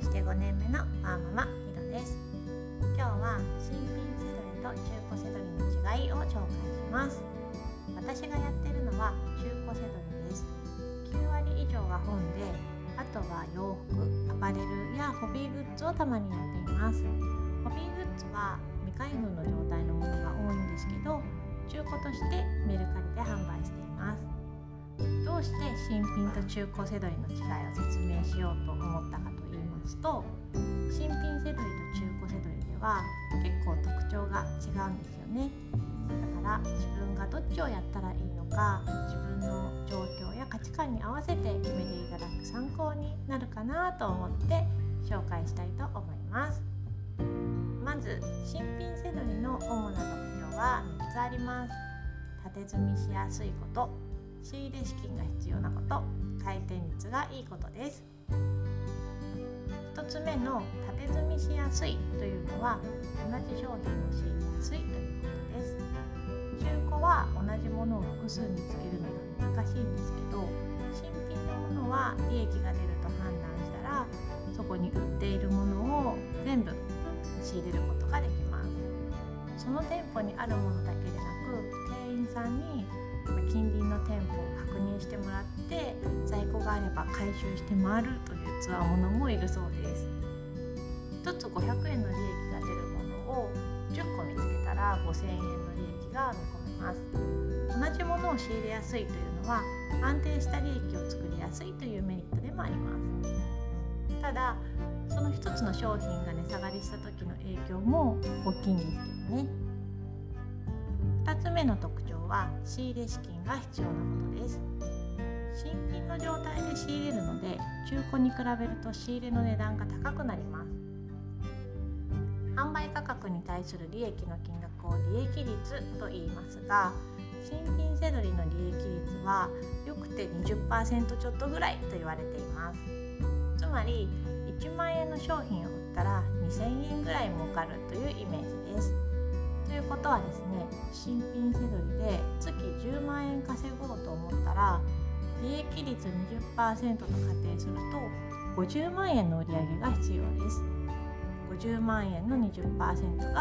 婚して5年目のワーママひろです。今日は新品セドリと中古セドリの違いを紹介します。私がやってるのは中古セドリです。9割以上が本であとは洋服アパレルやホビーグッズをたまにやっています。ホビーグッズは未開封の状態のものが多いんですけど中古としてメルカリで販売しています。どうして新品と中古セドリの違いを説明しようと思ったかと言いますと新品セドリと中古セドリでは結構特徴が違うんですよね。だから自分がどっちをやったらいいのか自分の状況や価値観に合わせて決めていただく参考になるかなと思って紹介したいと思います。まず新品セドリの主な特徴は3つあります。縦積みしやすいこと。仕入れ資金が必要なこと。回転率がいいことです。1つ目の縦積みしやすいというのは同じ商品を仕入れやすいということです。中古は同じものを複数見つけるのが難しいんですけど新品のものは利益が出ると判断したらそこに売っているものを全部仕入れることができます。その店舗にあるものだけでなく店員さんに近隣の店舗を確認してもらって在庫があれば回収して回るというつわものもいるそうです。1つ500円の利益が出るものを10個見つけたら5000円の利益が見込めます。同じものを仕入れやすいというのは安定した利益を作りやすいというメリットでもあります。ただその1つの商品が値下がりした時の影響も大きいんですけどね。2つ目の特徴は仕入れ資金が必要なことです。新品の状態で仕入れるので中古に比べると仕入れの値段が高くなります。販売価格に対する利益の金額を利益率と言いますが新品せどりの利益率はよくて20%ちょっとぐらいと言われています。つまり1万円の商品を売ったら2000円ぐらい儲かるというイメージです。ということはですね新品せどりで月10万円稼ごうと思ったら利益率20%と仮定すると50万円の売り上げが必要です。50万円の20%が10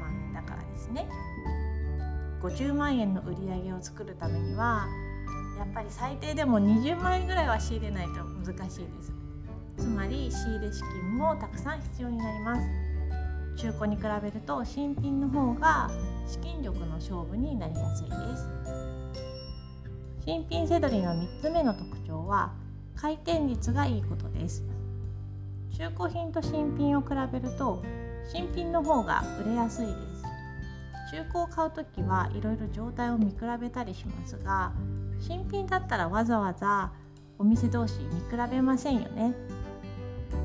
万円だからですね。50万円の売り上げを作るためにはやっぱり最低でも20万円ぐらいは仕入れないと難しいです。つまり仕入れ資金もたくさん必要になります。中古に比べると新品の方が資金力の勝負になりやすいです。新品せどりの3つ目の特徴は回転率がいいことです。中古品と新品を比べると新品の方が売れやすいです。中古を買う時はいろいろ状態を見比べたりしますが新品だったらわざわざお店同士見比べませんよね。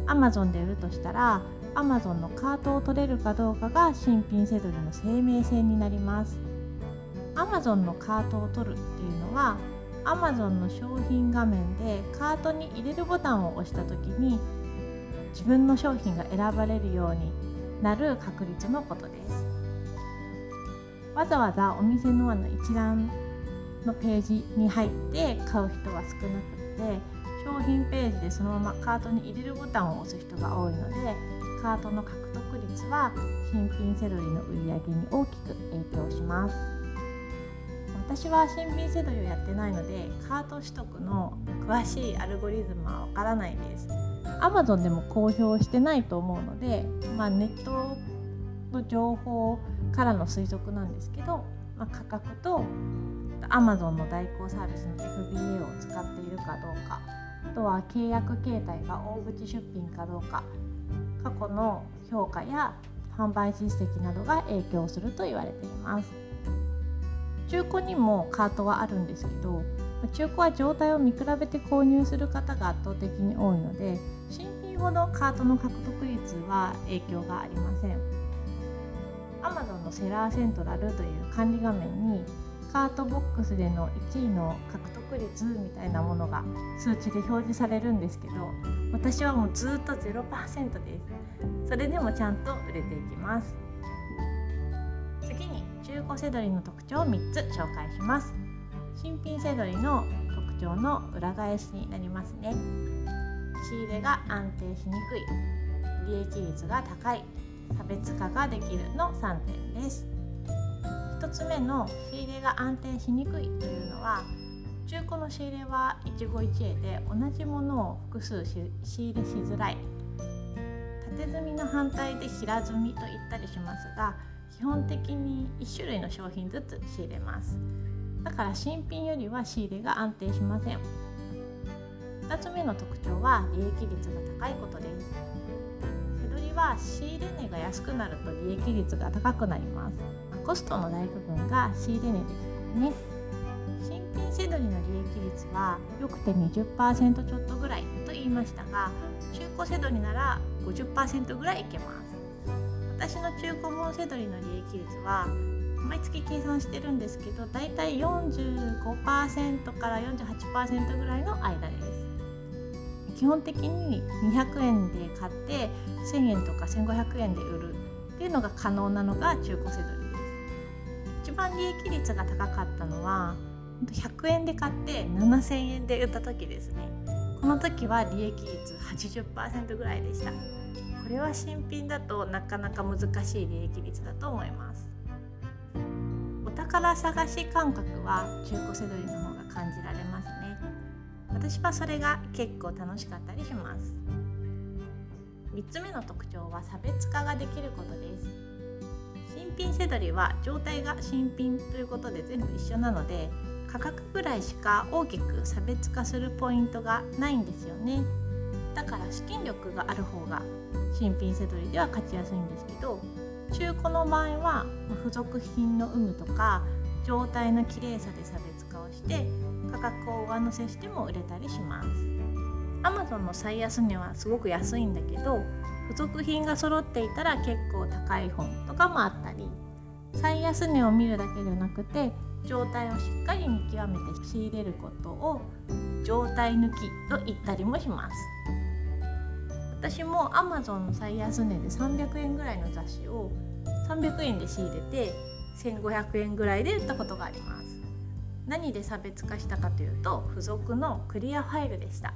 Amazon で売るとしたら Amazon のカートを取れるかどうかが新品セドリの生命線になります。Amazon のカートを取るっていうのは Amazon の商品画面でカートに入れるボタンを押した時に自分の商品が選ばれるようになる確率のことです。わざわざお店のあの一覧のページに入って買う人は少なくて商品ページでそのままカートに入れるボタンを押す人が多いのでカートの獲得率は新品セドリの売り上げに大きく影響します。私は新品セドリをやってないのでカート取得の詳しいアルゴリズムはわからないです。Amazon でも公表してないと思うので、まあ、ネットの情報からの推測なんですけど、まあ、価格と Amazon の代行サービスの FBA を使っているかどうかあとは契約形態が大口出品かどうか過去の評価や販売実績などが影響すると言われています。中古にもカートはあるんですけど中古は状態を見比べて購入する方が圧倒的に多いので新品ほどカートの獲得率は影響がありません。Amazon のセラーセントラルという管理画面にカートボックスでの1位の獲得率みたいなものが数値で表示されるんですけど私はもうずっと0%です。それでもちゃんと売れていきます。次に中古セドリの特徴を3つ紹介します。新品セドリの特徴の裏返しになりますね。仕入れが安定しにくい。利益率が高い。差別化ができるの3点です。つ目の仕入れが安定しにくいというのは中古の仕入れは一期一会で同じものを複数仕入れしづらい。縦積みの反対で平積みと言ったりしますが基本的に1種類の商品ずつ仕入れます。だから新品よりは仕入れが安定しません。2つ目の特徴は利益率が高いことです。手取りは仕入れ値が安くなると利益率が高くなります。コストの大部分が仕入れ値ですからね。新品せどりの利益率はよくて20%ちょっとぐらいと言いましたが中古せどりなら50%ぐらいいけます。私の中古本せどりの利益率は毎月計算してるんですけどだいたい45%から48%ぐらいの間です。基本的に200円で買って1000円とか1500円で売るっていうのが可能なのが中古せどり一番利益率が高かったのは100円で買って7000円で売った時ですね。この時は利益率80%ぐらいでした。これは新品だとなかなか難しい利益率だと思います。お宝探し感覚は中古セドリの方が感じられますね。私はそれが結構楽しかったりします。3つ目の特徴は差別化ができることです。新品セドリは状態が新品ということで全部一緒なので価格ぐらいしか大きく差別化するポイントがないんですよね。だから資金力がある方が新品セドリでは勝ちやすいんですけど中古の場合は付属品の有無とか状態の綺麗さで差別化をして価格を上乗せしても売れたりします。Amazon の最安値はすごく安いんだけど付属品が揃っていたら結構高い本とかもあったり最安値を見るだけでなくて状態をしっかり見極めて仕入れることを状態抜きと言ったりもします。私も Amazon の最安値で300円ぐらいの雑誌を300円で仕入れて1500円ぐらいで売ったことがあります。何で差別化したかというと付属のクリアファイルでした。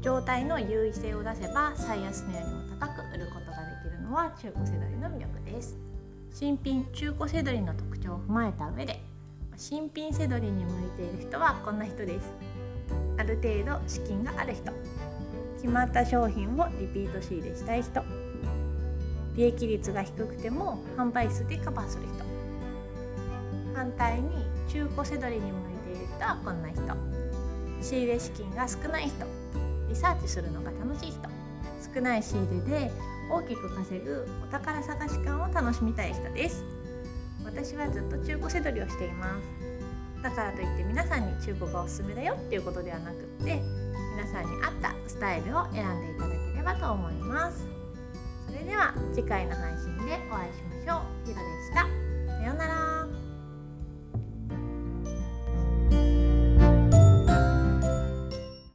状態の優位性を出せば最安値よりも高く売ることができるのは中古世代の魅力です。新品中古セドリの特徴を踏まえた上で新品セドリに向いている人はこんな人です。ある程度資金がある人。決まった商品をリピート仕入れしたい人。利益率が低くても販売数でカバーする人。反対に中古セドリに向いている人はこんな人。仕入れ資金が少ない人。リサーチするのが楽しい人。少ない仕入れで大きく稼ぐお宝探し感を楽しみたい人です。私はずっと中古せどりをしています。だからといって皆さんに中古がおすすめだよっていうことではなくって皆さんに合ったスタイルを選んでいただければと思います。それでは次回の配信でお会いしましょう。ひろでした。さようなら。